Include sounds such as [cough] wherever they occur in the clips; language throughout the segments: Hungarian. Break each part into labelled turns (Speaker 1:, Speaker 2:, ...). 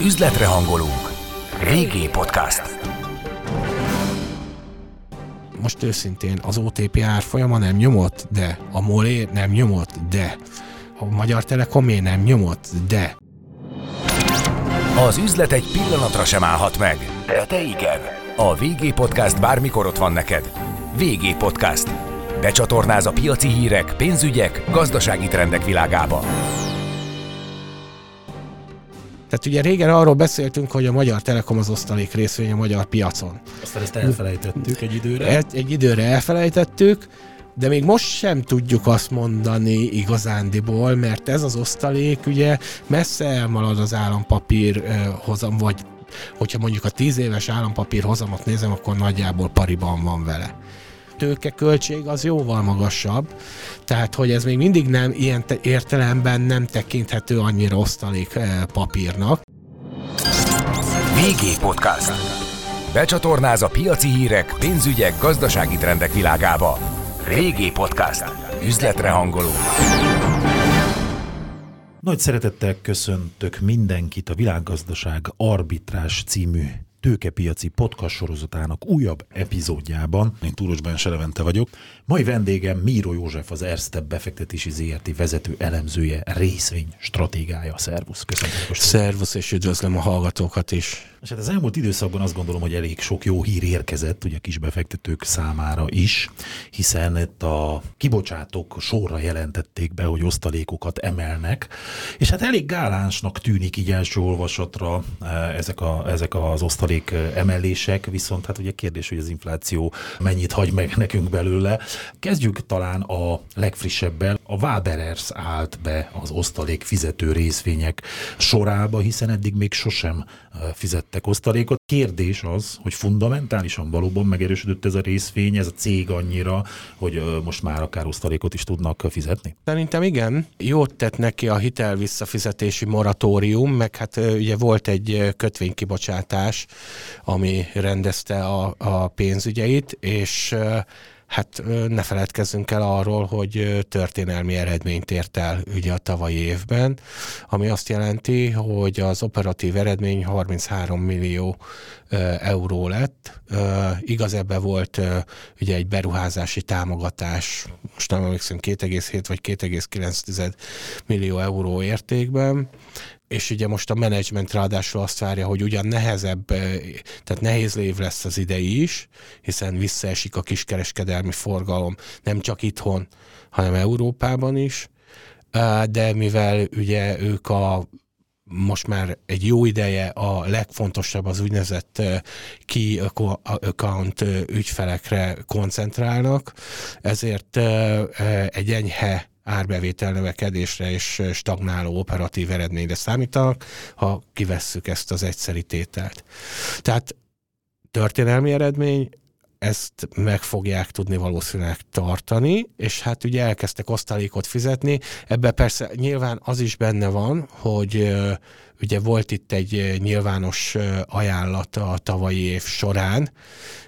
Speaker 1: Üzletre hangolunk. VG Podcast.
Speaker 2: Most őszintén az OTP árfolyama nem nyomott, de a MOLÉ nem nyomott, de a Magyar Telekomé nem nyomott, de
Speaker 1: Az üzlet egy pillanatra sem állhat meg, de te igen. A VG Podcast bármikor ott van neked. VG Podcast. Becsatornáz a piaci hírek, pénzügyek, gazdasági trendek világába.
Speaker 2: Tehát ugye régen arról beszéltünk, hogy a Magyar Telekom az osztalék részvény a magyar piacon.
Speaker 3: Aztán ezt elfelejtettük egy időre.
Speaker 2: Egy, egy időre elfelejtettük, de még most sem tudjuk azt mondani igazándiból, mert ez az osztalék ugye messze elmarad az állampapír hozam, vagy hogyha mondjuk a 10 éves állampapír hozamot nézem, akkor nagyjából pariban van vele tőkeköltség az jóval magasabb, tehát hogy ez még mindig nem ilyen te- értelemben nem tekinthető annyira osztalék eh, papírnak.
Speaker 1: VG Podcast. Becsatornáz a piaci hírek, pénzügyek, gazdasági trendek világába. VG Podcast. Üzletre hangolunk.
Speaker 3: Nagy szeretettel köszöntök mindenkit a Világgazdaság Arbitrás című tőkepiaci podcast sorozatának újabb epizódjában. Én Túros Bence Levente vagyok. Mai vendégem Míró József, az Erste befektetési ZRT vezető elemzője, részvény stratégája. Szervusz, köszönöm.
Speaker 2: Szervusz, és üdvözlöm a hallgatókat is.
Speaker 3: És hát az elmúlt időszakban azt gondolom, hogy elég sok jó hír érkezett ugye a kisbefektetők számára is, hiszen itt a kibocsátók sorra jelentették be, hogy osztalékokat emelnek, és hát elég gálánsnak tűnik így első olvasatra eh, ezek, a, ezek az osztalék eh, emelések, viszont hát ugye kérdés, hogy az infláció mennyit hagy meg nekünk belőle. Kezdjük talán a legfrissebbel. A Waberers állt be az osztalék fizető részvények sorába, hiszen eddig még sosem fizettek osztalékot. Kérdés az, hogy fundamentálisan valóban megerősödött ez a részvény, ez a cég annyira, hogy most már akár osztalékot is tudnak fizetni?
Speaker 2: Szerintem igen, jót tett neki a hitel visszafizetési moratórium, meg hát ugye volt egy kötvénykibocsátás, ami rendezte a, a pénzügyeit, és hát ne feledkezzünk el arról, hogy történelmi eredményt ért el ugye a tavalyi évben, ami azt jelenti, hogy az operatív eredmény 33 millió euró lett. Igaz, ebbe volt ugye egy beruházási támogatás, most nem emlékszem, 2,7 vagy 2,9 millió euró értékben, és ugye most a menedzsment ráadásul azt várja, hogy ugyan nehezebb, eh, tehát nehéz év lesz az idei is, hiszen visszaesik a kiskereskedelmi forgalom nem csak itthon, hanem Európában is, de mivel ugye ők a most már egy jó ideje a legfontosabb az úgynevezett key account ügyfelekre koncentrálnak, ezért egy enyhe árbevétel növekedésre és stagnáló operatív eredményre számítanak, ha kivesszük ezt az egyszeri tételt. Tehát történelmi eredmény, ezt meg fogják tudni valószínűleg tartani, és hát ugye elkezdtek osztalékot fizetni. Ebben persze nyilván az is benne van, hogy ugye volt itt egy nyilvános ajánlat a tavalyi év során,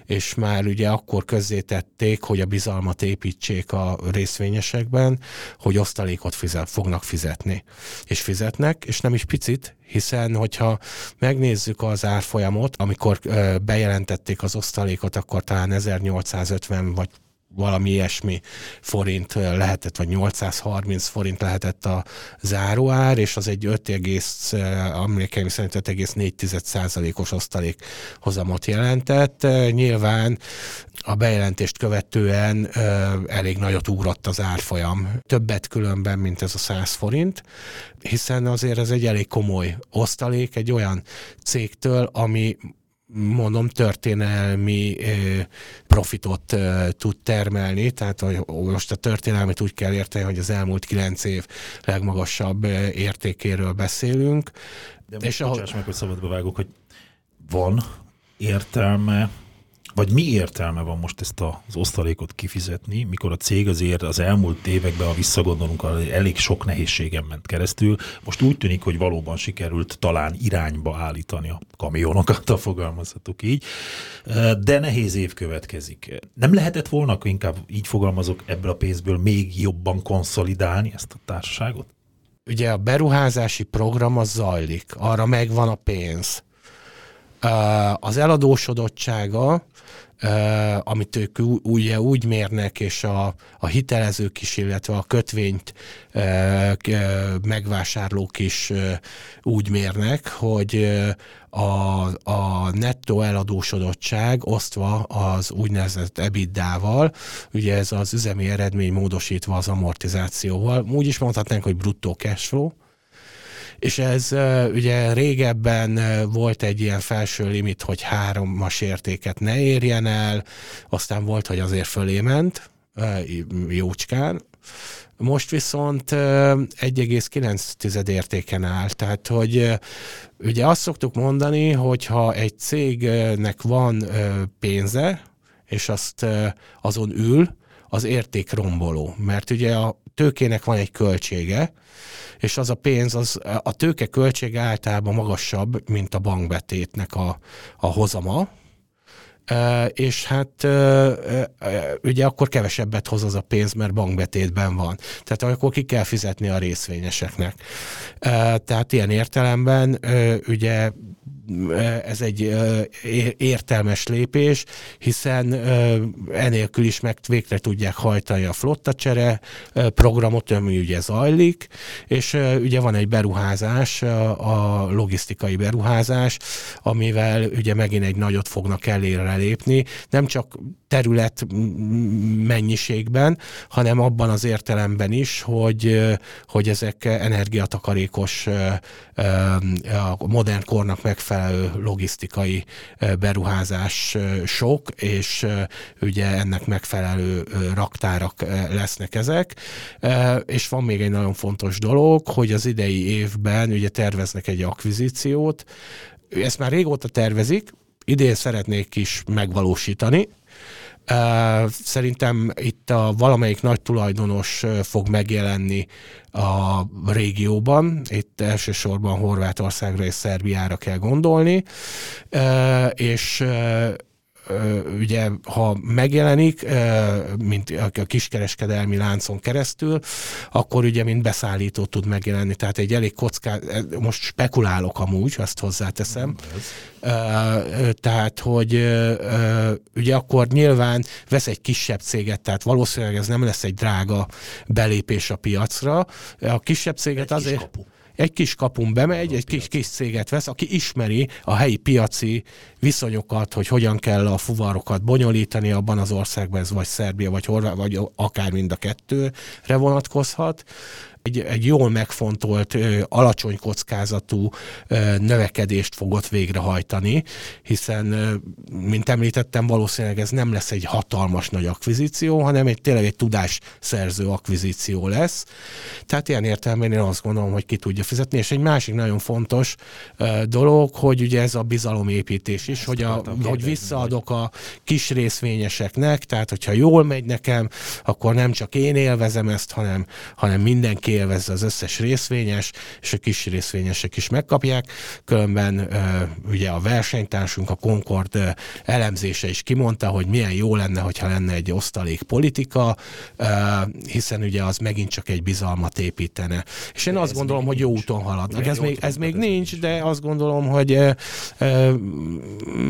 Speaker 2: és már ugye akkor közzétették, hogy a bizalmat építsék a részvényesekben, hogy osztalékot fizet, fognak fizetni. És fizetnek, és nem is picit, hiszen hogyha megnézzük az árfolyamot, amikor bejelentették az osztalékot, akkor talán 1850 vagy valami ilyesmi forint lehetett, vagy 830 forint lehetett a záróár, és az egy 5, ö, emlékeim szerint 5,4%-os osztalék hozamot jelentett. Nyilván a bejelentést követően elég nagyot ugrott az árfolyam. Többet különben, mint ez a 100 forint, hiszen azért ez egy elég komoly osztalék egy olyan cégtől, ami mondom, történelmi profitot tud termelni, tehát hogy most a történelmet úgy kell érteni, hogy az elmúlt kilenc év legmagasabb értékéről beszélünk.
Speaker 3: De
Speaker 2: És
Speaker 3: és
Speaker 2: ahol...
Speaker 3: meg, hogy szabadba vágok, hogy van értelme, vagy mi értelme van most ezt az osztalékot kifizetni, mikor a cég azért az elmúlt években, ha visszagondolunk, elég sok nehézségen ment keresztül. Most úgy tűnik, hogy valóban sikerült talán irányba állítani a kamionokat, [laughs] a fogalmazhatok így, de nehéz év következik. Nem lehetett volna, inkább így fogalmazok, ebből a pénzből még jobban konszolidálni ezt a társaságot?
Speaker 2: ugye a beruházási program az zajlik, arra megvan a pénz. Az eladósodottsága, amit ők ugye úgy mérnek, és a, a hitelezők is, illetve a kötvényt megvásárlók is úgy mérnek, hogy a, a nettó eladósodottság osztva az úgynevezett EBITDA-val, ugye ez az üzemi eredmény módosítva az amortizációval, úgy is mondhatnánk, hogy bruttó cash flow, és ez ugye régebben volt egy ilyen felső limit, hogy háromas értéket ne érjen el, aztán volt, hogy azért fölé ment, jócskán, most viszont 1,9 értéken áll, tehát hogy ugye azt szoktuk mondani, hogy ha egy cégnek van pénze, és azt azon ül, az érték romboló, mert ugye a tőkének van egy költsége, és az a pénz, az, a tőke költsége általában magasabb, mint a bankbetétnek a, a hozama, és hát ugye akkor kevesebbet hoz az a pénz, mert bankbetétben van. Tehát akkor ki kell fizetni a részvényeseknek. Tehát ilyen értelemben ugye ez egy értelmes lépés, hiszen enélkül is meg végre tudják hajtani a flottacsere programot, ami ugye zajlik, és ugye van egy beruházás, a logisztikai beruházás, amivel ugye megint egy nagyot fognak elérre lépni, nem csak terület mennyiségben, hanem abban az értelemben is, hogy, hogy ezek energiatakarékos, a modern kornak megfelelő logisztikai beruházás sok, és ugye ennek megfelelő raktárak lesznek ezek. És van még egy nagyon fontos dolog, hogy az idei évben ugye terveznek egy akvizíciót, ezt már régóta tervezik, idén szeretnék is megvalósítani, Szerintem itt a valamelyik nagy tulajdonos fog megjelenni a régióban, itt elsősorban Horvátországra és Szerbiára kell gondolni, és ugye ha megjelenik, mint a kiskereskedelmi láncon keresztül, akkor ugye mint beszállító tud megjelenni. Tehát egy elég kocká, most spekulálok amúgy, azt hozzáteszem. Tehát, hogy ugye akkor nyilván vesz egy kisebb céget, tehát valószínűleg ez nem lesz egy drága belépés a piacra. A kisebb céget egy azért... Kapu egy kis kapun bemegy, egy kis, kis céget vesz, aki ismeri a helyi piaci viszonyokat, hogy hogyan kell a fuvarokat bonyolítani abban az országban, ez vagy Szerbia, vagy Horvát, vagy akár mind a kettőre vonatkozhat egy, egy jól megfontolt, alacsony kockázatú növekedést fogott végrehajtani, hiszen, mint említettem, valószínűleg ez nem lesz egy hatalmas nagy akvizíció, hanem egy tényleg egy tudásszerző akvizíció lesz. Tehát ilyen értelemben én azt gondolom, hogy ki tudja fizetni, és egy másik nagyon fontos dolog, hogy ugye ez a bizalomépítés is, hogy, a, hogy visszaadok a kis részvényeseknek, tehát hogyha jól megy nekem, akkor nem csak én élvezem ezt, hanem, hanem mindenki élvezze az összes részvényes, és a kis részvényesek is megkapják. Különben ugye a versenytársunk, a Concord elemzése is kimondta, hogy milyen jó lenne, hogyha lenne egy osztalék politika, hiszen ugye az megint csak egy bizalmat építene. És én de azt gondolom, hogy jó úton haladnak. Ez még, ez még nincs, de azt gondolom, hogy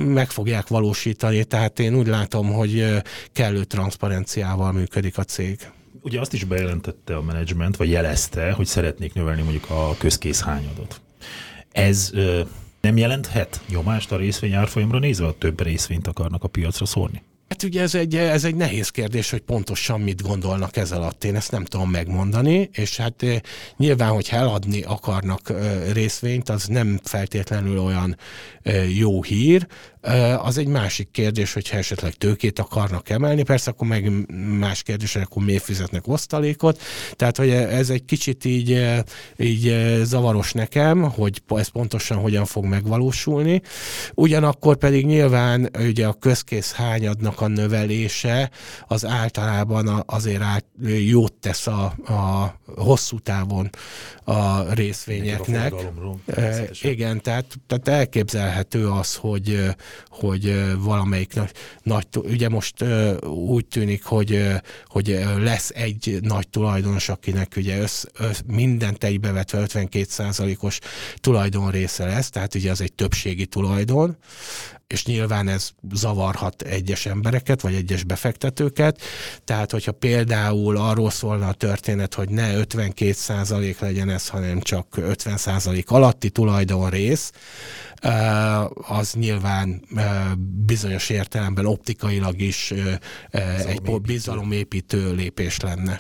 Speaker 2: meg fogják valósítani, tehát én úgy látom, hogy kellő transzparenciával működik a cég
Speaker 3: ugye azt is bejelentette a menedzsment, vagy jelezte, hogy szeretnék növelni mondjuk a közkészhányadot. Ez ö, nem jelenthet nyomást a részvény árfolyamra nézve, a több részvényt akarnak a piacra szórni?
Speaker 2: Hát ugye ez egy, ez egy nehéz kérdés, hogy pontosan mit gondolnak ez alatt. Én ezt nem tudom megmondani, és hát nyilván, hogy eladni akarnak részvényt, az nem feltétlenül olyan jó hír. Az egy másik kérdés, hogyha esetleg tőkét akarnak emelni, persze akkor meg más kérdés, hogy akkor miért fizetnek osztalékot. Tehát, hogy ez egy kicsit így, így zavaros nekem, hogy ez pontosan hogyan fog megvalósulni. Ugyanakkor pedig nyilván ugye a közkész hányadnak a növelése az általában azért át, jót tesz a, a hosszú távon a részvényeknek. A e, igen, tehát, tehát elképzelhető az, hogy, hogy valamelyik nagy, nagy, ugye most úgy tűnik, hogy, hogy lesz egy nagy tulajdonos, akinek ugye össz, össz, mindent egybevetve 52%-os tulajdon része lesz, tehát ugye az egy többségi tulajdon, és nyilván ez zavarhat egyes embereket, vagy egyes befektetőket. Tehát, hogyha például arról szólna a történet, hogy ne 52% legyen ez, hanem csak 50% alatti tulajdonrész, az nyilván bizonyos értelemben optikailag is egy bizalomépítő lépés lenne.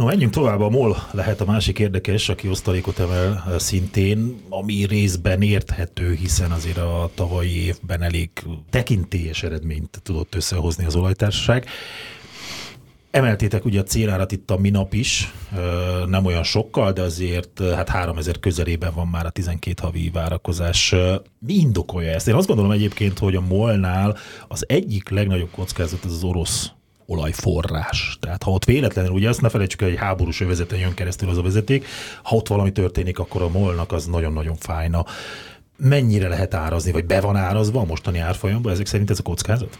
Speaker 3: No, menjünk tovább. A MOL lehet a másik érdekes, aki osztalékot emel eh, szintén, ami részben érthető, hiszen azért a tavalyi évben elég tekintélyes eredményt tudott összehozni az olajtársaság. Emeltétek ugye a célárat itt a minap is, eh, nem olyan sokkal, de azért eh, hát 3000 közelében van már a 12 havi várakozás. Mi indokolja ezt? Én azt gondolom egyébként, hogy a MOL-nál az egyik legnagyobb kockázat az az orosz olajforrás. Tehát ha ott véletlenül, ugye azt ne felejtsük el, hogy egy háborús övezeten jön keresztül az a vezeték, ha ott valami történik, akkor a molnak az nagyon-nagyon fájna. Mennyire lehet árazni, vagy be van árazva a mostani árfolyamban? Ezek szerint ez a kockázat?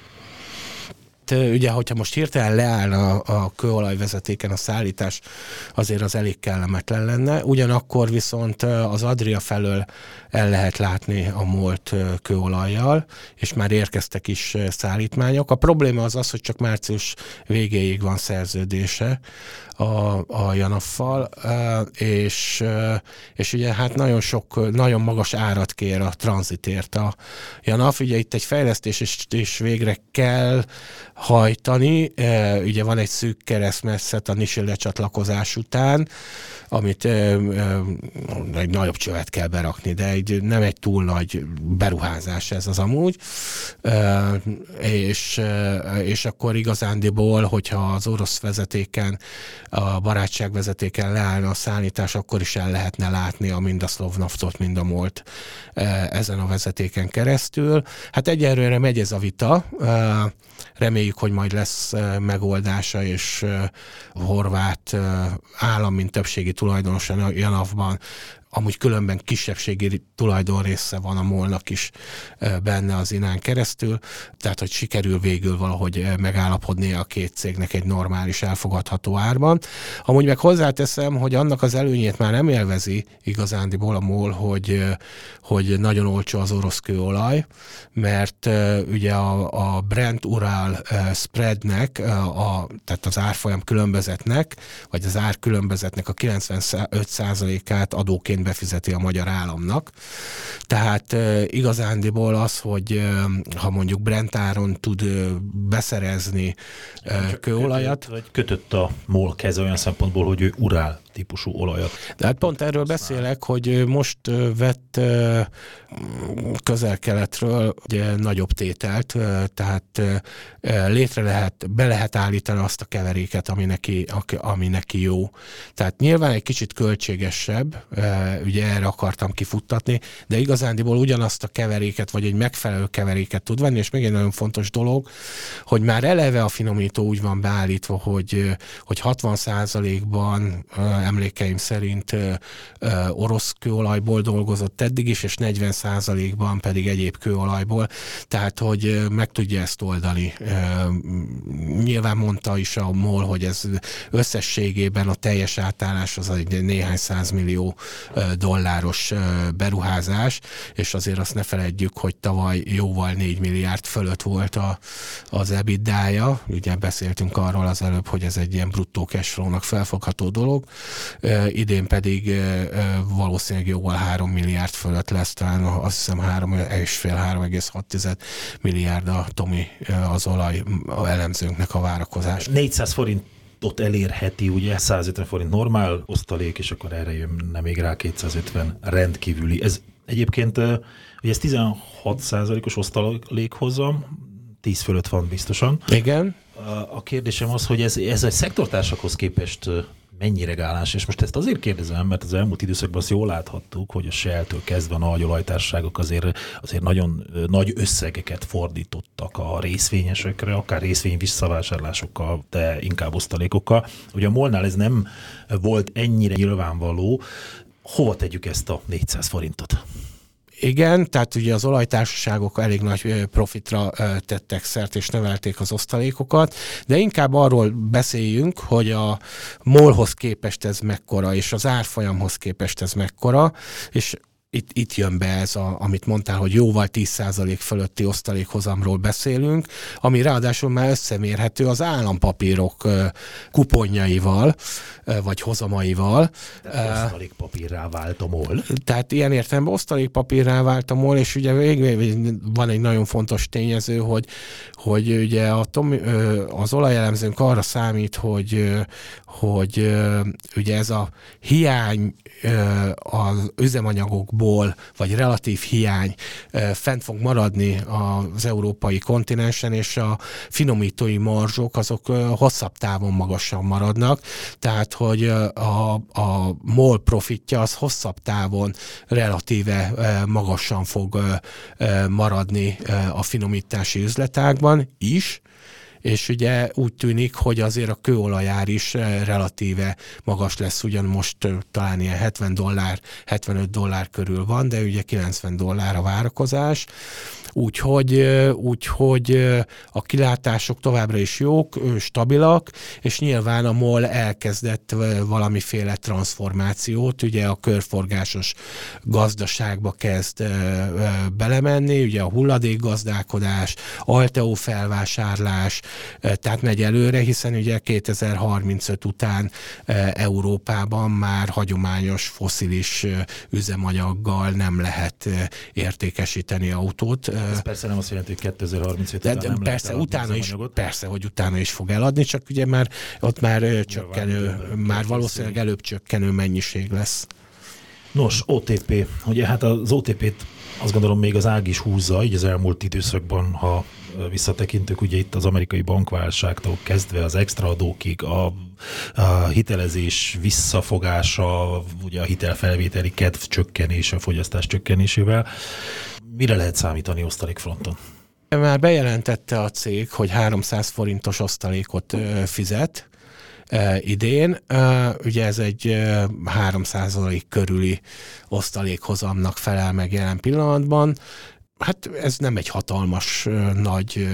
Speaker 2: Ugye, hogyha most hirtelen leáll a, a kőolajvezetéken a szállítás, azért az elég kellemetlen lenne. Ugyanakkor viszont az Adria felől el lehet látni a múlt kőolajjal, és már érkeztek is szállítmányok. A probléma az az, hogy csak március végéig van szerződése a, a Janaffal, és, és ugye hát nagyon sok, nagyon magas árat kér a tranzitért a Janaf. Ugye itt egy fejlesztés is, is végre kell hajtani. Ugye van egy szűk keresztmetszet a Nisil lecsatlakozás után, amit egy nagyobb csövet kell berakni, de egy, nem egy túl nagy beruházás ez az amúgy. És, és akkor igazándiból, hogyha az orosz vezetéken, a barátság vezetéken leállna a szállítás, akkor is el lehetne látni a mind a Szlovnaftot, mind a Molt ezen a vezetéken keresztül. Hát egyelőre megy ez a vita, reméljük, hogy majd lesz megoldása, és horvát állam, mint többségi tulajdonos a Janavban amúgy különben kisebbségi tulajdonrésze van a molnak is benne az inán keresztül, tehát hogy sikerül végül valahogy megállapodni a két cégnek egy normális, elfogadható árban. Amúgy meg hozzáteszem, hogy annak az előnyét már nem élvezi igazándiból a MOL, hogy, hogy nagyon olcsó az orosz kőolaj, mert ugye a, a Brent Ural spreadnek, a, tehát az árfolyam különbözetnek, vagy az ár különbözetnek a 95%-át adóként adóként befizeti a magyar államnak. Tehát igazándiból az, hogy ha mondjuk Brent áron tud beszerezni kőolajat.
Speaker 3: Kötött, vagy kötött a MOL keze olyan szempontból, hogy ő urál típusú olajat.
Speaker 2: De hát pont erről beszélek, hogy most vett közel-keletről ugye nagyobb tételt, tehát létre lehet, be lehet állítani azt a keveréket, ami neki, ami neki jó. Tehát nyilván egy kicsit költségesebb, ugye erre akartam kifuttatni, de igazándiból ugyanazt a keveréket, vagy egy megfelelő keveréket tud venni, és még egy nagyon fontos dolog, hogy már eleve a finomító úgy van beállítva, hogy, hogy 60 ban emlékeim szerint orosz kőolajból dolgozott eddig is, és 40 ban pedig egyéb kőolajból, tehát hogy meg tudja ezt oldani. Nyilván mondta is a MOL, hogy ez összességében a teljes átállás az egy néhány százmillió dolláros beruházás, és azért azt ne feledjük, hogy tavaly jóval 4 milliárd fölött volt a, az EBITDA-ja, ugye beszéltünk arról az előbb, hogy ez egy ilyen bruttó cashflow-nak felfogható dolog, idén pedig valószínűleg jóval 3 milliárd fölött lesz, talán azt hiszem 3,5-3,6 milliárd a Tomi az olaj elemzőnknek a várakozás.
Speaker 3: 400 forint ott elérheti, ugye 150 forint normál osztalék, és akkor erre jön nem még rá 250 rendkívüli. Ez egyébként, ugye ez 16 százalékos osztalékhozzam, 10 fölött van biztosan.
Speaker 2: Igen.
Speaker 3: A kérdésem az, hogy ez, ez egy szektortársakhoz képest mennyire gáláns, és most ezt azért kérdezem, mert az elmúlt időszakban azt jól láthattuk, hogy a Shell-től kezdve a nagy olajtársaságok azért, azért nagyon nagy összegeket fordítottak a részvényesekre, akár részvény visszavásárlásokkal, de inkább osztalékokkal. Ugye a Molnál ez nem volt ennyire nyilvánvaló, hova tegyük ezt a 400 forintot?
Speaker 2: Igen, tehát ugye az olajtársaságok elég nagy profitra tettek szert és növelték az osztalékokat, de inkább arról beszéljünk, hogy a molhoz képest ez mekkora, és az árfolyamhoz képest ez mekkora, és itt, itt jön be ez, a, amit mondtál, hogy jóval 10% fölötti osztalékhozamról beszélünk, ami ráadásul már összemérhető az állampapírok kuponjaival, vagy hozamaival.
Speaker 3: Tehát osztalékpapírrá vált a MOL.
Speaker 2: Tehát ilyen értelemben osztalékpapírrá vált a MOL, és ugye van egy nagyon fontos tényező, hogy, hogy ugye a tom, az olajelemzőnk arra számít, hogy, hogy ugye ez a hiány az üzemanyagokból, vagy relatív hiány fent fog maradni az európai kontinensen, és a finomítói marzsok azok hosszabb távon magasan maradnak, tehát hogy a, a MOL profitja az hosszabb távon relatíve magasan fog maradni a finomítási üzletágban is, és ugye úgy tűnik, hogy azért a kőolajár is eh, relatíve magas lesz, ugyan most eh, talán ilyen 70 dollár, 75 dollár körül van, de ugye 90 dollár a várakozás. Úgyhogy, úgyhogy a kilátások továbbra is jók, stabilak, és nyilván a MOL elkezdett valamiféle transformációt, ugye a körforgásos gazdaságba kezd belemenni, ugye a hulladékgazdálkodás, Alteo felvásárlás, tehát megy előre, hiszen ugye 2035 után Európában már hagyományos foszilis üzemanyaggal nem lehet értékesíteni autót,
Speaker 3: ez persze nem azt jelenti, hogy 2035 de, után nem
Speaker 2: persze, utána is, persze, hogy utána is fog eladni, csak ugye már ott már csökkenő, már valószínűleg előbb csökkenő mennyiség lesz.
Speaker 3: Nos, OTP. Ugye hát az OTP-t azt gondolom még az ág is húzza, így az elmúlt időszakban, ha visszatekintünk, ugye itt az amerikai bankválságtól kezdve az extra adókig, a, a hitelezés visszafogása, ugye a hitelfelvételi kedv csökkenése, a fogyasztás csökkenésével. Mire lehet számítani osztalékfronton?
Speaker 2: Már bejelentette a cég, hogy 300 forintos osztalékot fizet idén. Ugye ez egy 300% körüli osztalékhozamnak felel meg jelen pillanatban hát ez nem egy hatalmas nagy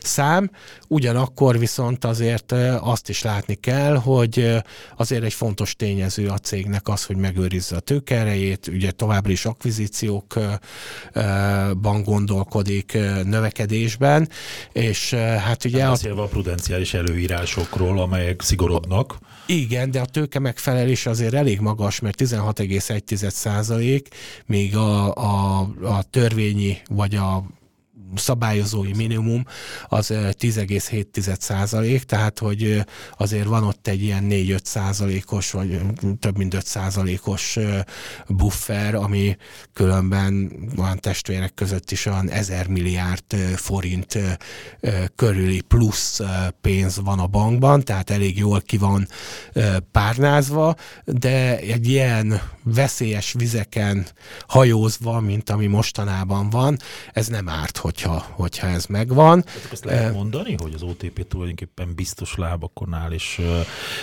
Speaker 2: szám, ugyanakkor viszont azért azt is látni kell, hogy azért egy fontos tényező a cégnek az, hogy megőrizze a tőkerejét, ugye továbbra is akvizíciókban gondolkodik, növekedésben, és hát ugye... Hát
Speaker 3: beszélve a prudenciális előírásokról, amelyek szigorodnak.
Speaker 2: Igen, de a tőke megfelelés azért elég magas, mert 16,1 százalék, még a, a, a törvényi vagy a szabályozói minimum az 10,7 százalék, tehát hogy azért van ott egy ilyen 4-5 százalékos, vagy több mint 5 százalékos buffer, ami különben van testvérek között is olyan 1000 milliárd forint körüli plusz pénz van a bankban, tehát elég jól ki van párnázva, de egy ilyen veszélyes vizeken hajózva, mint ami mostanában van, ez nem árt, hogyha, hogyha ez megvan.
Speaker 3: Azt lehet mondani, hogy az OTP tulajdonképpen biztos lábakon áll, és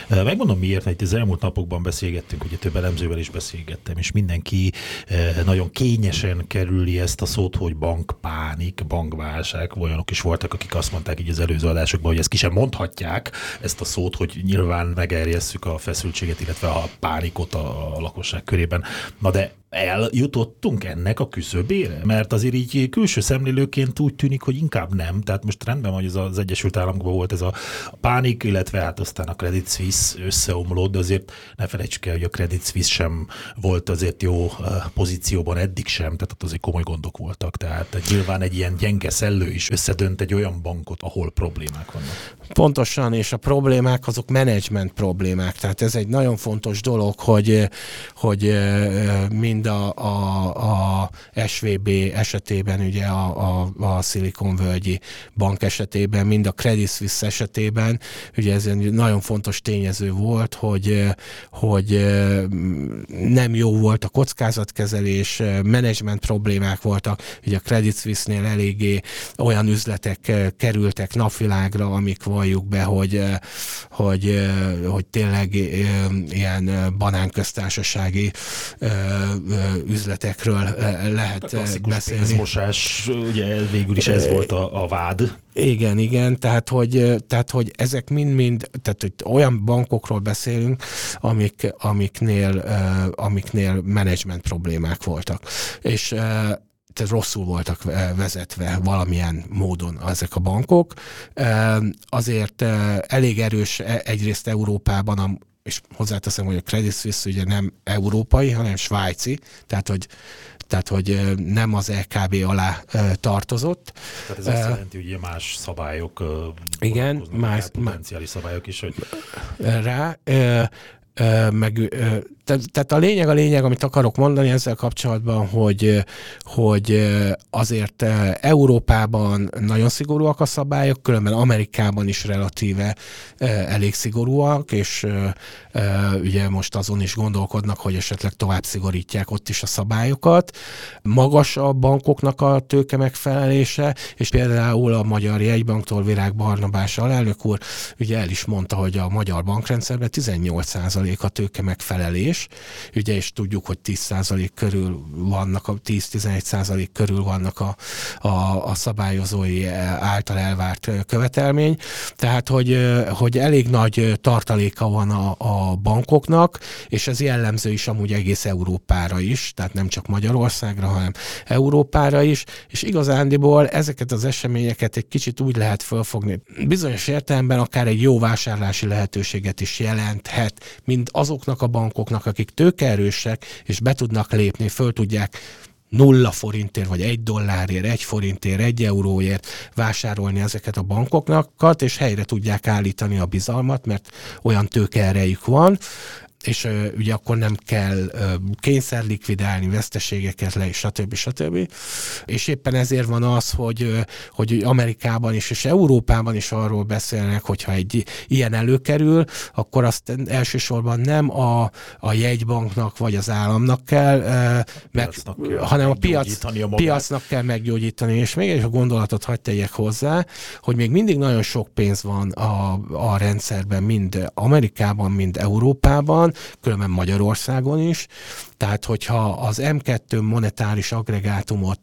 Speaker 3: uh, megmondom miért, mert az elmúlt napokban beszélgettünk, ugye több elemzővel is beszélgettem, és mindenki nagyon kényesen kerüli ezt a szót, hogy bankpánik, bankválság, olyanok is voltak, akik azt mondták így az előző adásokban, hogy ezt ki sem mondhatják, ezt a szót, hogy nyilván megerjesszük a feszültséget, illetve a pánikot a, a lakosság körében. Na de eljutottunk ennek a küszöbére? Mert azért így külső szemlélőként úgy tűnik, hogy inkább nem. Tehát most rendben van, hogy ez az Egyesült Államokban volt ez a pánik, illetve hát aztán a Credit Suisse összeomlott, de azért ne felejtsük el, hogy a Credit Suisse sem volt azért jó pozícióban eddig sem, tehát ott azért komoly gondok voltak. Tehát nyilván egy ilyen gyenge szellő is összedönt egy olyan bankot, ahol problémák vannak.
Speaker 2: Pontosan, és a problémák azok menedzsment problémák. Tehát ez egy nagyon fontos dolog, hogy, hogy mind mind a, a, a SVB esetében, ugye a, a, a Valley bank esetében, mind a Credit Suisse esetében, ugye ez egy nagyon fontos tényező volt, hogy, hogy nem jó volt a kockázatkezelés, menedzsment problémák voltak, ugye a Credit Suisse-nél eléggé olyan üzletek kerültek napvilágra, amik valljuk be, hogy, hogy, hogy tényleg ilyen banánköztársasági üzletekről lehet a beszélni.
Speaker 3: Pénzmosás, ugye végül is ez volt a, a vád.
Speaker 2: Igen, igen, tehát hogy, tehát, hogy ezek mind-mind, tehát hogy olyan bankokról beszélünk, amik, amiknél, amiknél menedzsment problémák voltak. És tehát rosszul voltak vezetve valamilyen módon ezek a bankok. Azért elég erős e, egyrészt Európában a és hozzáteszem, hogy a Credit Suisse ugye nem európai, hanem svájci, tehát hogy tehát hogy nem az LKB alá tartozott.
Speaker 3: Tehát ez azt jelenti, hogy más szabályok
Speaker 2: igen, más
Speaker 3: potenciális szabályok is, hogy
Speaker 2: rá meg, tehát a lényeg, a lényeg, amit akarok mondani ezzel kapcsolatban, hogy, hogy azért Európában nagyon szigorúak a szabályok, különben Amerikában is relatíve elég szigorúak, és ugye most azon is gondolkodnak, hogy esetleg tovább szigorítják ott is a szabályokat. Magas a bankoknak a tőke megfelelése, és például a Magyar Jegybanktól Virág Barnabás alelnök úr ugye el is mondta, hogy a magyar bankrendszerben 18 a tőke megfelelés, ugye, és tudjuk, hogy 10% körül vannak, a 10-11% körül vannak a, a, a szabályozói által elvárt követelmény, tehát, hogy, hogy elég nagy tartaléka van a, a bankoknak, és ez jellemző is amúgy egész Európára is, tehát nem csak Magyarországra, hanem Európára is, és igazándiból ezeket az eseményeket egy kicsit úgy lehet fölfogni. Bizonyos értelemben akár egy jó vásárlási lehetőséget is jelenthet, mint azoknak a bankoknak, akik tőkeerősek, és be tudnak lépni, föl tudják nulla forintért, vagy egy dollárért, egy forintért, egy euróért vásárolni ezeket a bankoknak, és helyre tudják állítani a bizalmat, mert olyan tőkeerejük van, és ugye akkor nem kell kényszer likvidálni, veszteségeket le, stb. stb. És éppen ezért van az, hogy, hogy Amerikában is és Európában is arról beszélnek, hogyha egy ilyen előkerül, akkor azt elsősorban nem a, a jegybanknak vagy az államnak kell, uh, meg, kell hanem a, piac, a piacnak kell meggyógyítani. És még egy gondolatot hagyd tegyek hozzá, hogy még mindig nagyon sok pénz van a, a rendszerben, mind Amerikában, mind Európában, különben Magyarországon is. Tehát, hogyha az M2 monetáris agregátumot,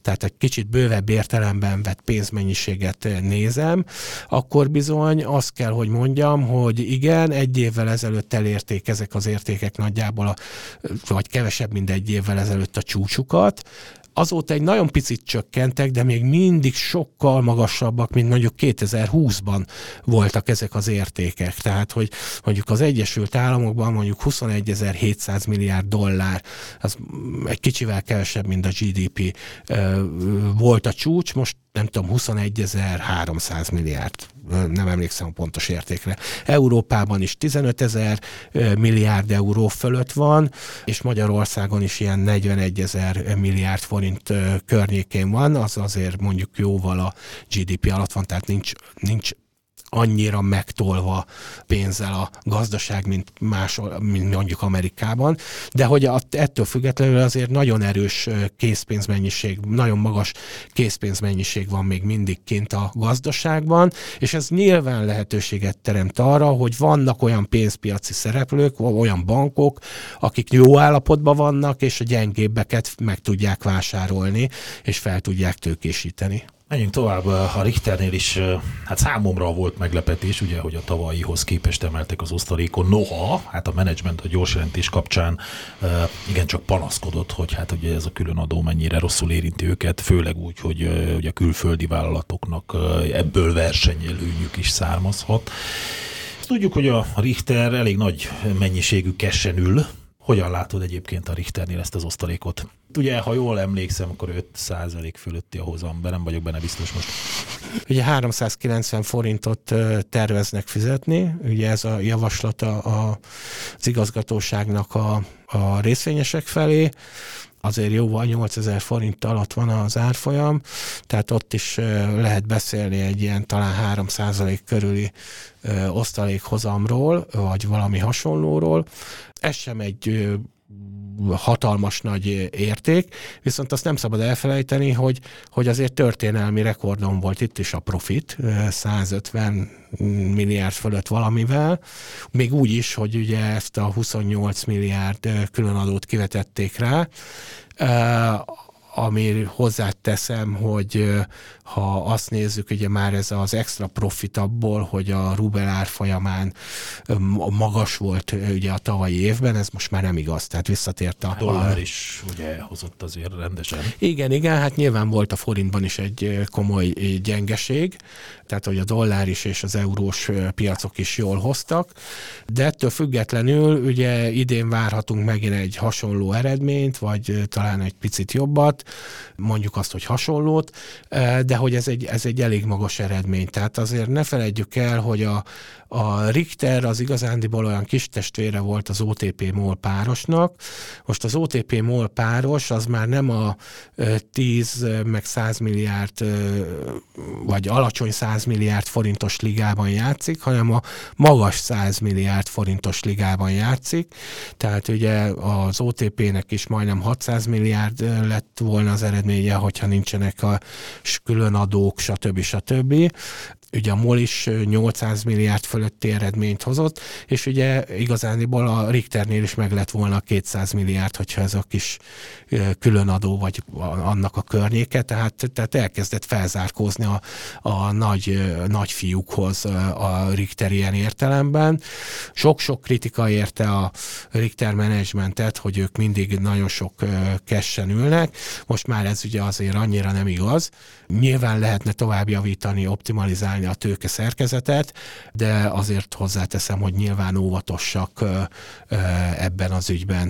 Speaker 2: tehát egy kicsit bővebb értelemben vett pénzmennyiséget nézem, akkor bizony azt kell, hogy mondjam, hogy igen, egy évvel ezelőtt elérték ezek az értékek nagyjából, a, vagy kevesebb, mint egy évvel ezelőtt a csúcsukat, azóta egy nagyon picit csökkentek, de még mindig sokkal magasabbak, mint mondjuk 2020-ban voltak ezek az értékek. Tehát, hogy mondjuk az Egyesült Államokban mondjuk 21.700 milliárd dollár, az egy kicsivel kevesebb, mint a GDP volt a csúcs, most nem tudom, 21.300 milliárd, nem emlékszem a pontos értékre. Európában is 15 ezer milliárd euró fölött van, és Magyarországon is ilyen 41 ezer milliárd forint környékén van, az azért mondjuk jóval a GDP alatt van, tehát nincs, nincs annyira megtolva pénzzel a gazdaság, mint más, mint mondjuk Amerikában, de hogy ettől függetlenül azért nagyon erős készpénzmennyiség, nagyon magas készpénzmennyiség van még mindig kint a gazdaságban, és ez nyilván lehetőséget teremt arra, hogy vannak olyan pénzpiaci szereplők, olyan bankok, akik jó állapotban vannak, és a gyengébbeket meg tudják vásárolni, és fel tudják tőkésíteni.
Speaker 3: Menjünk tovább, a Richternél is, hát számomra volt meglepetés, ugye, hogy a tavalyihoz képest emeltek az osztalékon. Noha, hát a menedzsment a gyors jelentés kapcsán igen csak panaszkodott, hogy hát ugye ez a külön adó mennyire rosszul érinti őket, főleg úgy, hogy ugye a külföldi vállalatoknak ebből versenyelőnyük is származhat. Ezt tudjuk, hogy a Richter elég nagy mennyiségű kessen ül, Hogyan látod egyébként a Richternél ezt az osztalékot? Ugye, ha jól emlékszem, akkor 5% fölötti a hozam, de nem vagyok benne biztos most.
Speaker 2: Ugye 390 forintot terveznek fizetni, ugye ez a javaslata az igazgatóságnak a, a részvényesek felé azért jóval 8000 forint alatt van az árfolyam, tehát ott is lehet beszélni egy ilyen talán 3% körüli osztalékhozamról, vagy valami hasonlóról. Ez sem egy hatalmas nagy érték, viszont azt nem szabad elfelejteni, hogy, hogy azért történelmi rekordon volt itt is a profit, 150 milliárd fölött valamivel, még úgy is, hogy ugye ezt a 28 milliárd különadót kivetették rá, ami hozzáteszem, hogy ha azt nézzük, ugye már ez az extra profit abból, hogy a rubel árfolyamán magas volt ugye a tavalyi évben, ez most már nem igaz, tehát visszatért a...
Speaker 3: Dollár is ugye hozott azért rendesen.
Speaker 2: Igen, igen, hát nyilván volt a forintban is egy komoly gyengeség, tehát hogy a dollár is és az eurós piacok is jól hoztak, de ettől függetlenül ugye idén várhatunk megint egy hasonló eredményt, vagy talán egy picit jobbat, mondjuk azt, hogy hasonlót, de hogy ez egy, ez egy elég magas eredmény. Tehát azért ne felejtjük el, hogy a, a Richter az igazándiból olyan kis testvére volt az OTP MOL párosnak. Most az OTP MOL páros az már nem a 10 meg 100 milliárd vagy alacsony 100 milliárd forintos ligában játszik, hanem a magas 100 milliárd forintos ligában játszik. Tehát ugye az OTP-nek is majdnem 600 milliárd lett volna az eredménye, hogyha nincsenek a külön adók, stb. stb ugye a MOL is 800 milliárd fölötti eredményt hozott, és ugye igazániból a Richternél is meg lett volna 200 milliárd, hogyha ez a kis különadó, vagy annak a környéke, tehát, tehát elkezdett felzárkózni a, a nagy, nagy fiúkhoz a Richter ilyen értelemben. Sok-sok kritika érte a Richter managementet, hogy ők mindig nagyon sok kessen ülnek, most már ez ugye azért annyira nem igaz. Nyilván lehetne tovább javítani, optimalizálni a tőke szerkezetet, de azért hozzáteszem, hogy nyilván óvatosak ebben az ügyben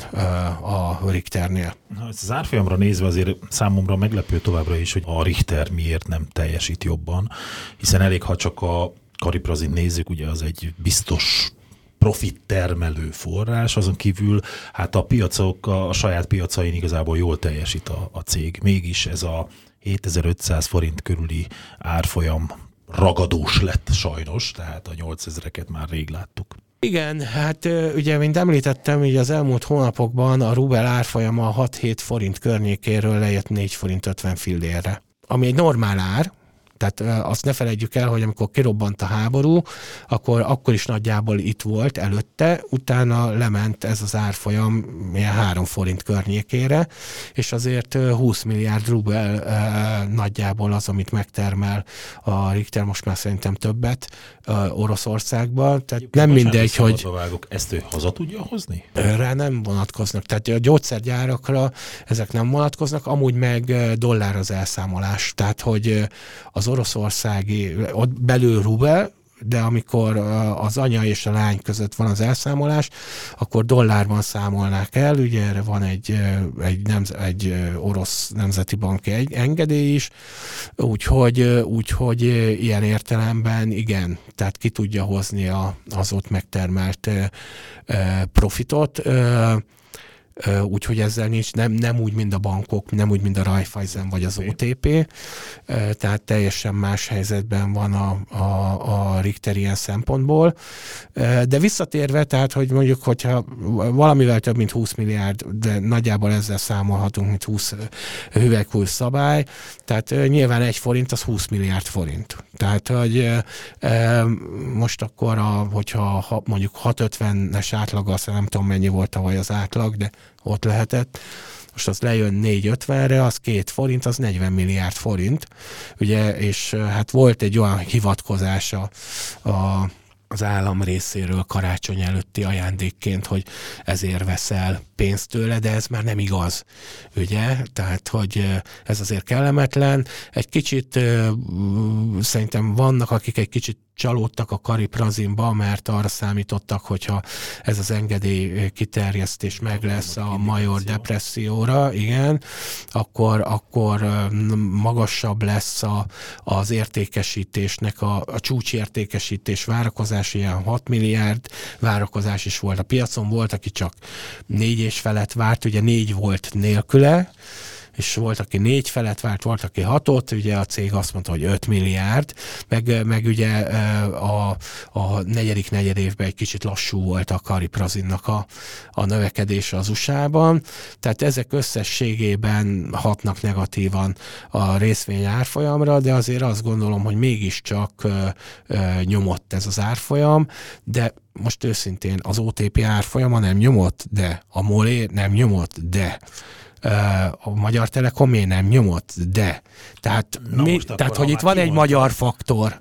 Speaker 2: a Richternél.
Speaker 3: Az árfolyamra nézve azért számomra meglepő továbbra is, hogy a Richter miért nem teljesít jobban, hiszen elég, ha csak a kariprazin nézzük, ugye az egy biztos profit termelő forrás, azon kívül hát a piacok, a saját piacain igazából jól teljesít a, a cég. Mégis ez a 7500 forint körüli árfolyam ragadós lett sajnos, tehát a 8000-eket már rég láttuk.
Speaker 2: Igen, hát ugye, mint említettem, így az elmúlt hónapokban a rubel árfolyama 6-7 forint környékéről lejött 4 forint 50 fillérre. Ami egy normál ár, tehát azt ne felejtjük el, hogy amikor kirobbant a háború, akkor, akkor is nagyjából itt volt előtte, utána lement ez az árfolyam ilyen 3 forint környékére, és azért 20 milliárd rubel nagyjából az, amit megtermel a Richter, most már szerintem többet Oroszországban. Tehát nem mindegy, hogy...
Speaker 3: Vágok. Ezt ő haza tudja hozni?
Speaker 2: Rá nem vonatkoznak. Tehát a gyógyszergyárakra ezek nem vonatkoznak, amúgy meg dollár az elszámolás. Tehát, hogy az az oroszországi, ott belül rubel, de amikor az anya és a lány között van az elszámolás, akkor dollárban számolnák el, ugye erre van egy, egy, nemz, egy orosz nemzeti banki egy engedély is, úgyhogy, úgyhogy ilyen értelemben igen, tehát ki tudja hozni a, az ott megtermelt profitot úgyhogy ezzel nincs, nem, nem úgy, mint a bankok, nem úgy, mint a Raiffeisen vagy az OTP, tehát teljesen más helyzetben van a, a, a Richter ilyen szempontból. De visszatérve, tehát, hogy mondjuk, hogyha valamivel több, mint 20 milliárd, de nagyjából ezzel számolhatunk, mint 20 hüvelykúj szabály, tehát nyilván egy forint az 20 milliárd forint. Tehát, hogy most akkor, a, hogyha mondjuk 650-es átlag, azt nem tudom mennyi volt tavaly az átlag, de ott lehetett, most az lejön 450-re, az két forint, az 40 milliárd forint, ugye, és hát volt egy olyan hivatkozása a az állam részéről karácsony előtti ajándékként, hogy ezért veszel pénzt tőle, de ez már nem igaz, ugye? Tehát, hogy ez azért kellemetlen. Egy kicsit szerintem vannak, akik egy kicsit csalódtak a Kariprazinba, mert arra számítottak, hogyha ez az engedély kiterjesztés meg lesz a major depresszióra, igen, akkor, akkor magasabb lesz a, az értékesítésnek, a, a csúcsértékesítés várakozás, ilyen 6 milliárd várakozás is volt. A piacon volt, aki csak négy és felett várt, ugye négy volt nélküle, és volt, aki négy felet várt, volt, aki hatot, ugye a cég azt mondta, hogy 5 milliárd, meg, meg ugye a, a negyedik negyed évben egy kicsit lassú volt a Kariprazinnak a, a növekedése az USA-ban, tehát ezek összességében hatnak negatívan a részvény árfolyamra, de azért azt gondolom, hogy mégiscsak nyomott ez az árfolyam, de most őszintén az OTP árfolyama nem nyomott, de a MOLÉ nem nyomott, de a Magyar Telekomé nem nyomott, de. Tehát, Na mi, tehát hogy itt van egy magyar faktor.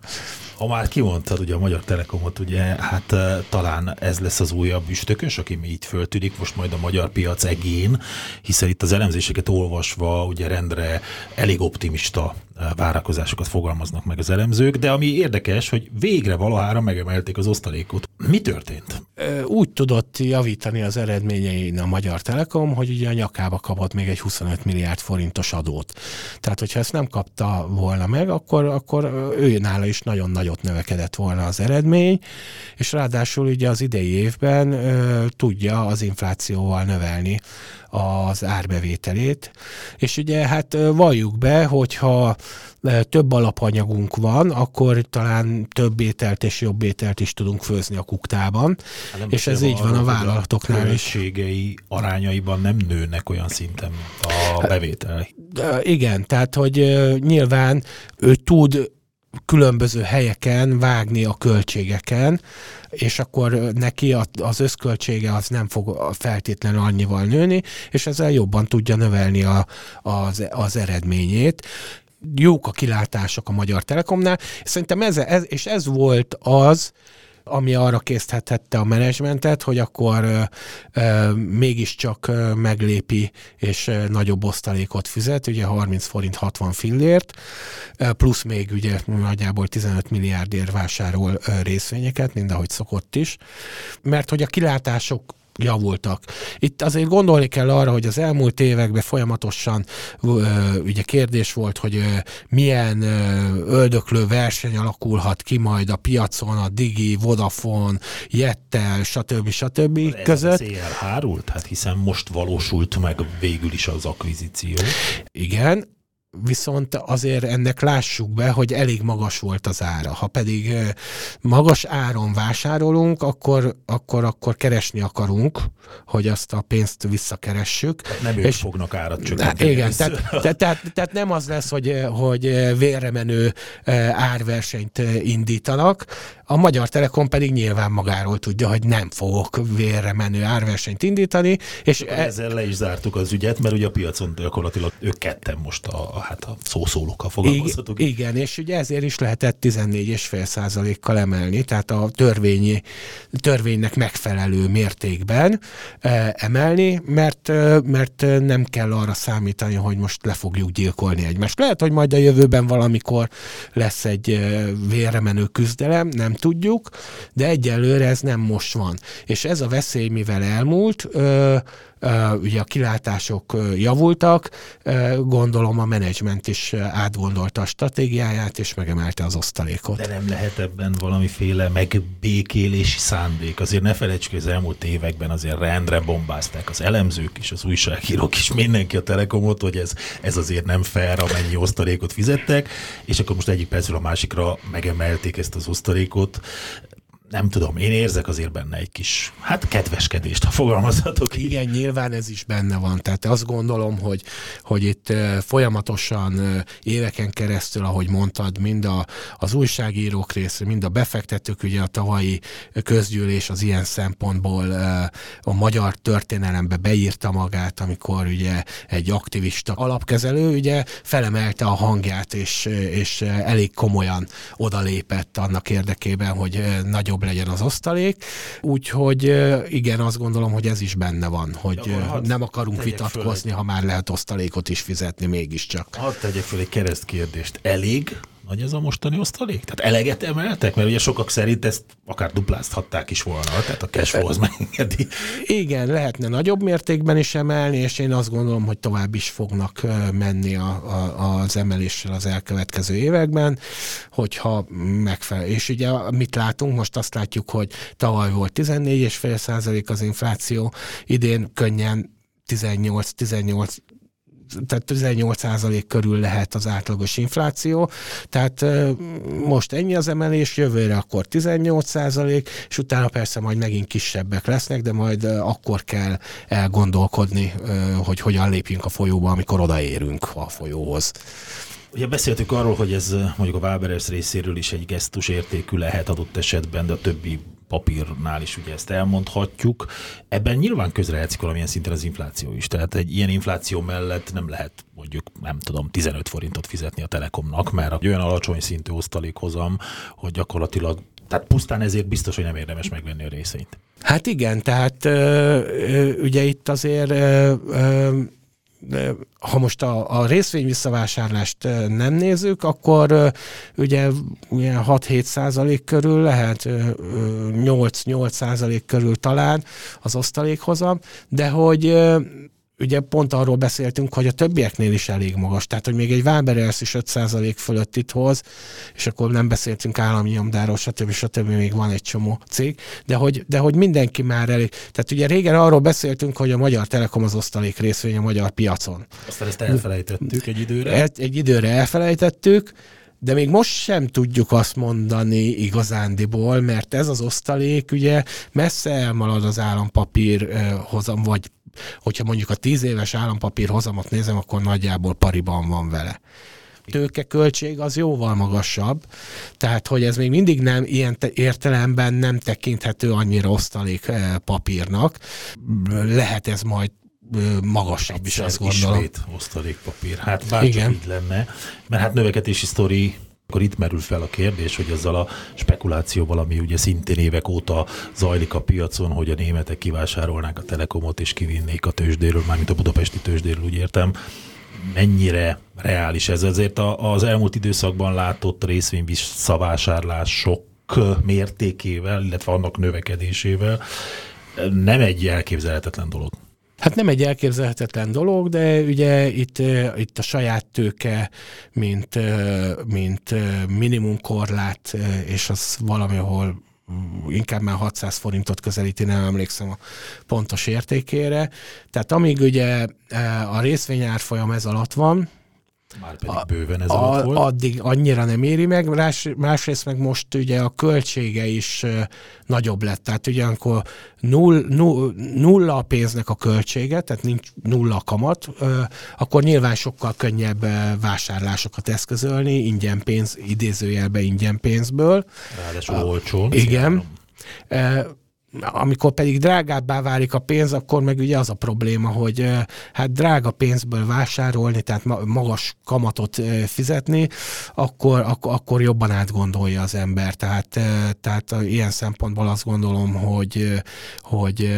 Speaker 3: Ha már kimondtad ugye a Magyar Telekomot, ugye hát talán ez lesz az újabb üstökös, aki így föltűnik most majd a magyar piac egén, hiszen itt az elemzéseket olvasva ugye rendre elég optimista várakozásokat fogalmaznak meg az elemzők, de ami érdekes, hogy végre valahára megemelték az osztalékot. Mi történt?
Speaker 2: Úgy tudott javítani az eredményein a Magyar Telekom, hogy ugye a nyakába kapott még egy 25 milliárd forintos adót. Tehát, hogyha ezt nem kapta volna meg, akkor, akkor ő nála is nagyon nagyot növekedett volna az eredmény, és ráadásul ugye az idei évben ö, tudja az inflációval növelni az árbevételét. És ugye hát valljuk be, hogyha több alapanyagunk van, akkor talán több ételt és jobb ételt is tudunk főzni a kuktában. Hát és ez így van a vállalatoknál is.
Speaker 3: arányaiban nem nőnek olyan szinten a hát, bevétel.
Speaker 2: Igen, tehát hogy nyilván ő tud különböző helyeken vágni a költségeken, és akkor neki az összköltsége az nem fog feltétlenül annyival nőni, és ezzel jobban tudja növelni a, az, az eredményét jók a kilátások a Magyar Telekomnál. Szerintem ez, ez, és ez volt az, ami arra késztethette a menedzsmentet, hogy akkor ö, ö, mégiscsak meglépi és nagyobb osztalékot fizet, ugye 30 forint 60 fillért, plusz még ugye nagyjából 15 milliárdért vásárol részvényeket, mind ahogy szokott is, mert hogy a kilátások javultak. Itt azért gondolni kell arra, hogy az elmúlt években folyamatosan ugye kérdés volt, hogy milyen öldöklő verseny alakulhat ki majd a piacon, a Digi, Vodafone, Jettel, stb. stb. Ez között. Ez
Speaker 3: cél hárult? Hát hiszen most valósult meg végül is az akvizíció.
Speaker 2: Igen, viszont azért ennek lássuk be, hogy elég magas volt az ára. Ha pedig magas áron vásárolunk, akkor, akkor, akkor keresni akarunk, hogy azt a pénzt visszakeressük.
Speaker 3: Nem ők és, fognak árat csökkenteni.
Speaker 2: Igen, tehát, tehát, tehát, tehát nem az lesz, hogy, hogy vérre menő árversenyt indítanak, a Magyar Telekom pedig nyilván magáról tudja, hogy nem fogok vérre menő árversenyt indítani. És
Speaker 3: e- Ezzel le is zártuk az ügyet, mert ugye a piacon gyakorlatilag ők ketten most a, hát a szószólókkal fogalmazhatunk.
Speaker 2: Igen, és ugye ezért is lehetett 14,5 százalékkal emelni, tehát a törvényi, törvénynek megfelelő mértékben e, emelni, mert, e, mert nem kell arra számítani, hogy most le fogjuk gyilkolni egymást. Lehet, hogy majd a jövőben valamikor lesz egy e, vérre menő küzdelem, nem tudjuk, de egyelőre ez nem most van. És ez a veszély, mivel elmúlt, ugye a kilátások javultak, gondolom a menedzsment is átgondolta a stratégiáját, és megemelte az osztalékot.
Speaker 3: De nem lehet ebben valamiféle megbékélési szándék. Azért ne felejtsük, hogy az elmúlt években azért rendre bombázták az elemzők is, az újságírók is, mindenki a Telekomot, hogy ez, ez azért nem fair, amennyi osztalékot fizettek, és akkor most egyik percről a másikra megemelték ezt az osztalékot nem tudom, én érzek azért benne egy kis, hát kedveskedést, ha fogalmazhatok.
Speaker 2: Igen, nyilván ez is benne van. Tehát azt gondolom, hogy, hogy itt folyamatosan éveken keresztül, ahogy mondtad, mind a, az újságírók részre, mind a befektetők, ugye a tavalyi közgyűlés az ilyen szempontból a magyar történelembe beírta magát, amikor ugye egy aktivista alapkezelő ugye felemelte a hangját, és, és elég komolyan odalépett annak érdekében, hogy nagyobb legyen az osztalék. Úgyhogy igen, azt gondolom, hogy ez is benne van, hogy nem akarunk vitatkozni, ha már lehet osztalékot is fizetni mégiscsak.
Speaker 3: Hadd tegyek fel egy kereszt kérdést. Elég nagy ez a mostani osztalék? Tehát eleget emeltek? Mert ugye sokak szerint ezt akár duplázhatták is volna, tehát a cash flow az megengedi.
Speaker 2: Igen, lehetne nagyobb mértékben is emelni, és én azt gondolom, hogy tovább is fognak menni a, a, az emeléssel az elkövetkező években, hogyha megfelel. És ugye mit látunk? Most azt látjuk, hogy tavaly volt 14,5 százalék az infláció, idén könnyen 18-18 tehát 18% körül lehet az átlagos infláció, tehát most ennyi az emelés, jövőre akkor 18%, és utána persze majd megint kisebbek lesznek, de majd akkor kell elgondolkodni, hogy hogyan lépjünk a folyóba, amikor odaérünk a folyóhoz.
Speaker 3: Ugye beszéltük arról, hogy ez mondjuk a Waberers részéről is egy gesztus értékű lehet adott esetben, de a többi papírnál is ugye ezt elmondhatjuk. Ebben nyilván közrejátszik valamilyen szinten az infláció is. Tehát egy ilyen infláció mellett nem lehet mondjuk, nem tudom, 15 forintot fizetni a Telekomnak, mert olyan alacsony szintű osztalékhozam, hogy gyakorlatilag tehát pusztán ezért biztos, hogy nem érdemes megvenni a részeit.
Speaker 2: Hát igen, tehát ö, ö, ugye itt azért ö, ö, ha most a, a részvény visszavásárlást nem nézzük, akkor ugye 6-7 százalék körül lehet, 8-8 százalék körül talán az osztalékhozam, de hogy ugye pont arról beszéltünk, hogy a többieknél is elég magas, tehát hogy még egy Waberers is 5% fölött itt hoz, és akkor nem beszéltünk állami nyomdáról, stb. stb. még van egy csomó cég, de hogy, de hogy mindenki már elég. Tehát ugye régen arról beszéltünk, hogy a Magyar Telekom az osztalék részvény a magyar piacon.
Speaker 3: Aztán ezt elfelejtettük egy időre.
Speaker 2: Egy, egy időre elfelejtettük, de még most sem tudjuk azt mondani igazándiból, mert ez az osztalék ugye messze elmalad az állampapír hozam, vagy hogyha mondjuk a tíz éves állampapír hozamot nézem, akkor nagyjából pariban van vele tőkeköltség az jóval magasabb, tehát hogy ez még mindig nem ilyen értelemben nem tekinthető annyira osztalék papírnak. Lehet ez majd magasabb Egyszer is, azt gondolom.
Speaker 3: Ismét osztalékpapír. Hát bárcsak Igen. így lenne, mert hát növekedési sztori akkor itt merül fel a kérdés, hogy azzal a spekulációval, ami ugye szintén évek óta zajlik a piacon, hogy a németek kivásárolnák a Telekomot és kivinnék a tőzsdéről, mármint a budapesti tőzsdéről, úgy értem, mennyire reális ez? Ezért az elmúlt időszakban látott részvény visszavásárlások mértékével, illetve annak növekedésével nem egy elképzelhetetlen dolog.
Speaker 2: Hát nem egy elképzelhetetlen dolog, de ugye itt, itt a saját tőke, mint, mint minimum korlát, és az valamihol mm, inkább már 600 forintot közelíti, nem emlékszem a pontos értékére. Tehát amíg ugye a részvényárfolyam ez alatt van,
Speaker 3: már pedig bőven ez a, volt.
Speaker 2: Addig annyira nem éri meg, más, másrészt meg most ugye a költsége is uh, nagyobb lett. Tehát ugye amikor null, null, nulla a pénznek a költsége, tehát nincs nulla kamat, uh, akkor nyilván sokkal könnyebb uh, vásárlásokat eszközölni, ingyen pénz, idézőjelbe ingyen pénzből.
Speaker 3: Ráadásul uh, olcsó.
Speaker 2: Igen. Uh, amikor pedig drágábbá válik a pénz, akkor meg ugye az a probléma, hogy hát drága pénzből vásárolni, tehát magas kamatot fizetni, akkor, akkor, akkor jobban átgondolja az ember. Tehát, tehát ilyen szempontból azt gondolom, hogy, hogy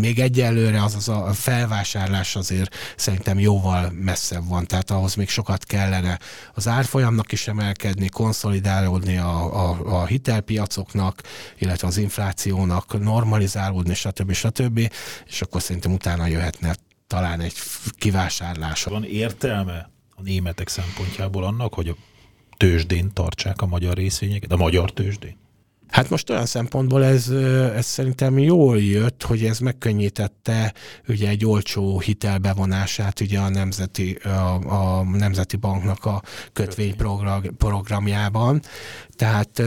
Speaker 2: még egyelőre az, az a felvásárlás azért szerintem jóval messzebb van, tehát ahhoz még sokat kellene az árfolyamnak is emelkedni, konszolidálódni a, a, a hitelpiacoknak, illetve az inflációnak normalizálódni, stb. stb. És akkor szerintem utána jöhetne talán egy kivásárlás.
Speaker 3: Van értelme a németek szempontjából annak, hogy a tőzsdén tartsák a magyar részvényeket, a magyar tőzsdén?
Speaker 2: Hát most olyan szempontból ez, ez szerintem jól jött, hogy ez megkönnyítette ugye egy olcsó hitelbevonását ugye a Nemzeti, a, a Nemzeti Banknak a kötvényprogramjában. Tehát uh,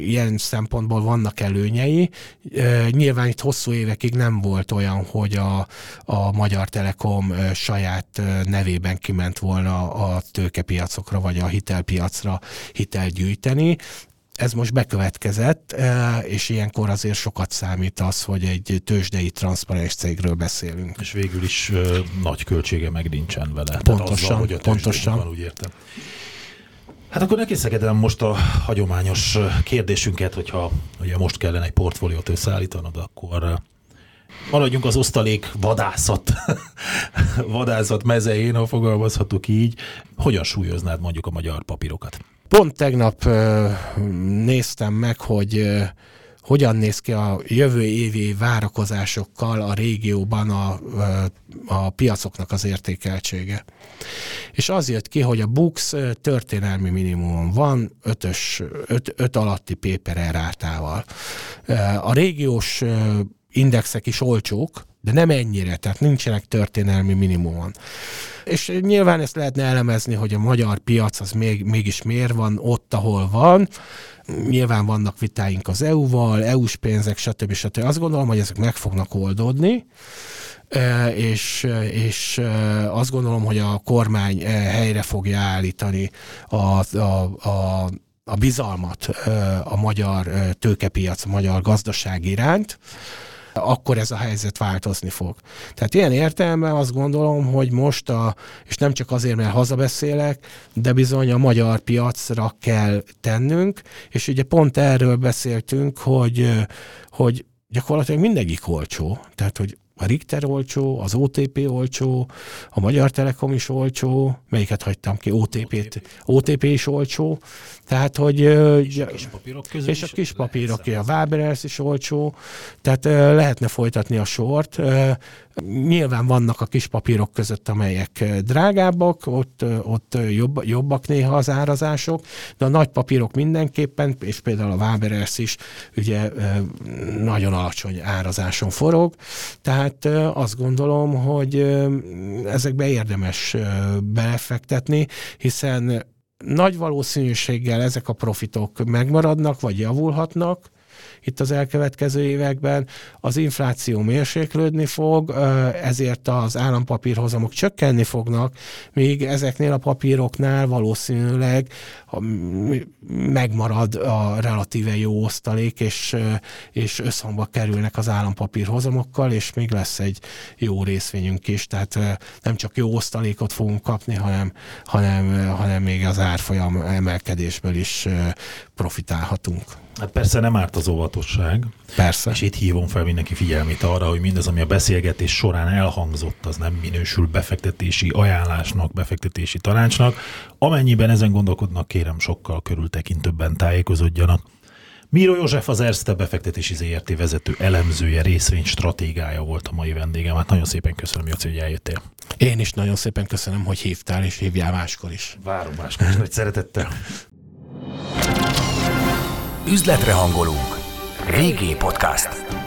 Speaker 2: ilyen szempontból vannak előnyei. Uh, nyilván itt hosszú évekig nem volt olyan, hogy a, a Magyar Telekom saját nevében kiment volna a tőkepiacokra vagy a hitelpiacra hitel gyűjteni ez most bekövetkezett, eh, és ilyenkor azért sokat számít az, hogy egy tőzsdei transzparens cégről beszélünk.
Speaker 3: És végül is ö, nagy költsége meg nincsen vele.
Speaker 2: Pontosan, azzal, hogy a pontosan.
Speaker 3: Van, úgy értem. Hát akkor nekészegedem most a hagyományos kérdésünket, hogyha ugye most kellene egy portfóliót összeállítanod, akkor Maradjunk az osztalék vadászat, [laughs] vadászat mezeén, ha fogalmazhatok így. Hogyan súlyoznád mondjuk a magyar papírokat?
Speaker 2: Pont tegnap néztem meg, hogy hogyan néz ki a jövő évi várakozásokkal a régióban a, a piacoknak az értékeltsége. És az jött ki, hogy a Bux történelmi minimumon van, ötös, öt, öt alatti paper rátával. A régiós indexek is olcsók, de nem ennyire, tehát nincsenek történelmi minimumon. És nyilván ezt lehetne elemezni, hogy a magyar piac az még, mégis miért van ott, ahol van. Nyilván vannak vitáink az EU-val, EU-s pénzek, stb. stb. Azt gondolom, hogy ezek meg fognak oldódni és, és azt gondolom, hogy a kormány helyre fogja állítani a, a, a, a bizalmat a magyar tőkepiac, a magyar gazdaság iránt akkor ez a helyzet változni fog. Tehát ilyen értelemben azt gondolom, hogy most, a, és nem csak azért, mert hazabeszélek, de bizony a magyar piacra kell tennünk, és ugye pont erről beszéltünk, hogy, hogy gyakorlatilag mindegyik olcsó. Tehát, hogy a Richter olcsó, az OTP olcsó, a Magyar Telekom is olcsó, melyiket hagytam ki, OTP-t, OTP is olcsó, tehát, hogy...
Speaker 3: És a kis papírok közül
Speaker 2: És a kis papírok, a Waberers is olcsó, tehát lehetne folytatni a sort. Nyilván vannak a kis papírok között, amelyek drágábbak, ott, ott jobb, jobbak néha az árazások, de a nagy papírok mindenképpen, és például a Waberers is ugye nagyon alacsony árazáson forog, tehát azt gondolom, hogy ezekbe érdemes belefektetni, hiszen nagy valószínűséggel ezek a profitok megmaradnak, vagy javulhatnak, itt az elkövetkező években. Az infláció mérséklődni fog, ezért az állampapírhozamok csökkenni fognak, míg ezeknél a papíroknál valószínűleg megmarad a relatíve jó osztalék, és, és összhangba kerülnek az állampapírhozamokkal, és még lesz egy jó részvényünk is, tehát nem csak jó osztalékot fogunk kapni, hanem, hanem, hanem még az árfolyam emelkedésből is profitálhatunk.
Speaker 3: Hát persze nem árt az óvatosság.
Speaker 2: Persze.
Speaker 3: És itt hívom fel mindenki figyelmét arra, hogy mindez, ami a beszélgetés során elhangzott, az nem minősül befektetési ajánlásnak, befektetési tanácsnak. Amennyiben ezen gondolkodnak, kérem sokkal körültekintőbben tájékozódjanak. Miro József az Erste befektetési ZRT vezető elemzője, részvény stratégája volt a mai vendégem. Hát nagyon szépen köszönöm, Jóci, hogy eljöttél.
Speaker 2: Én is nagyon szépen köszönöm, hogy hívtál, és hívjál máskor is.
Speaker 3: Várom máskor is, nagy szeretettel.
Speaker 1: Üzletre hangolunk. Régi Podcast.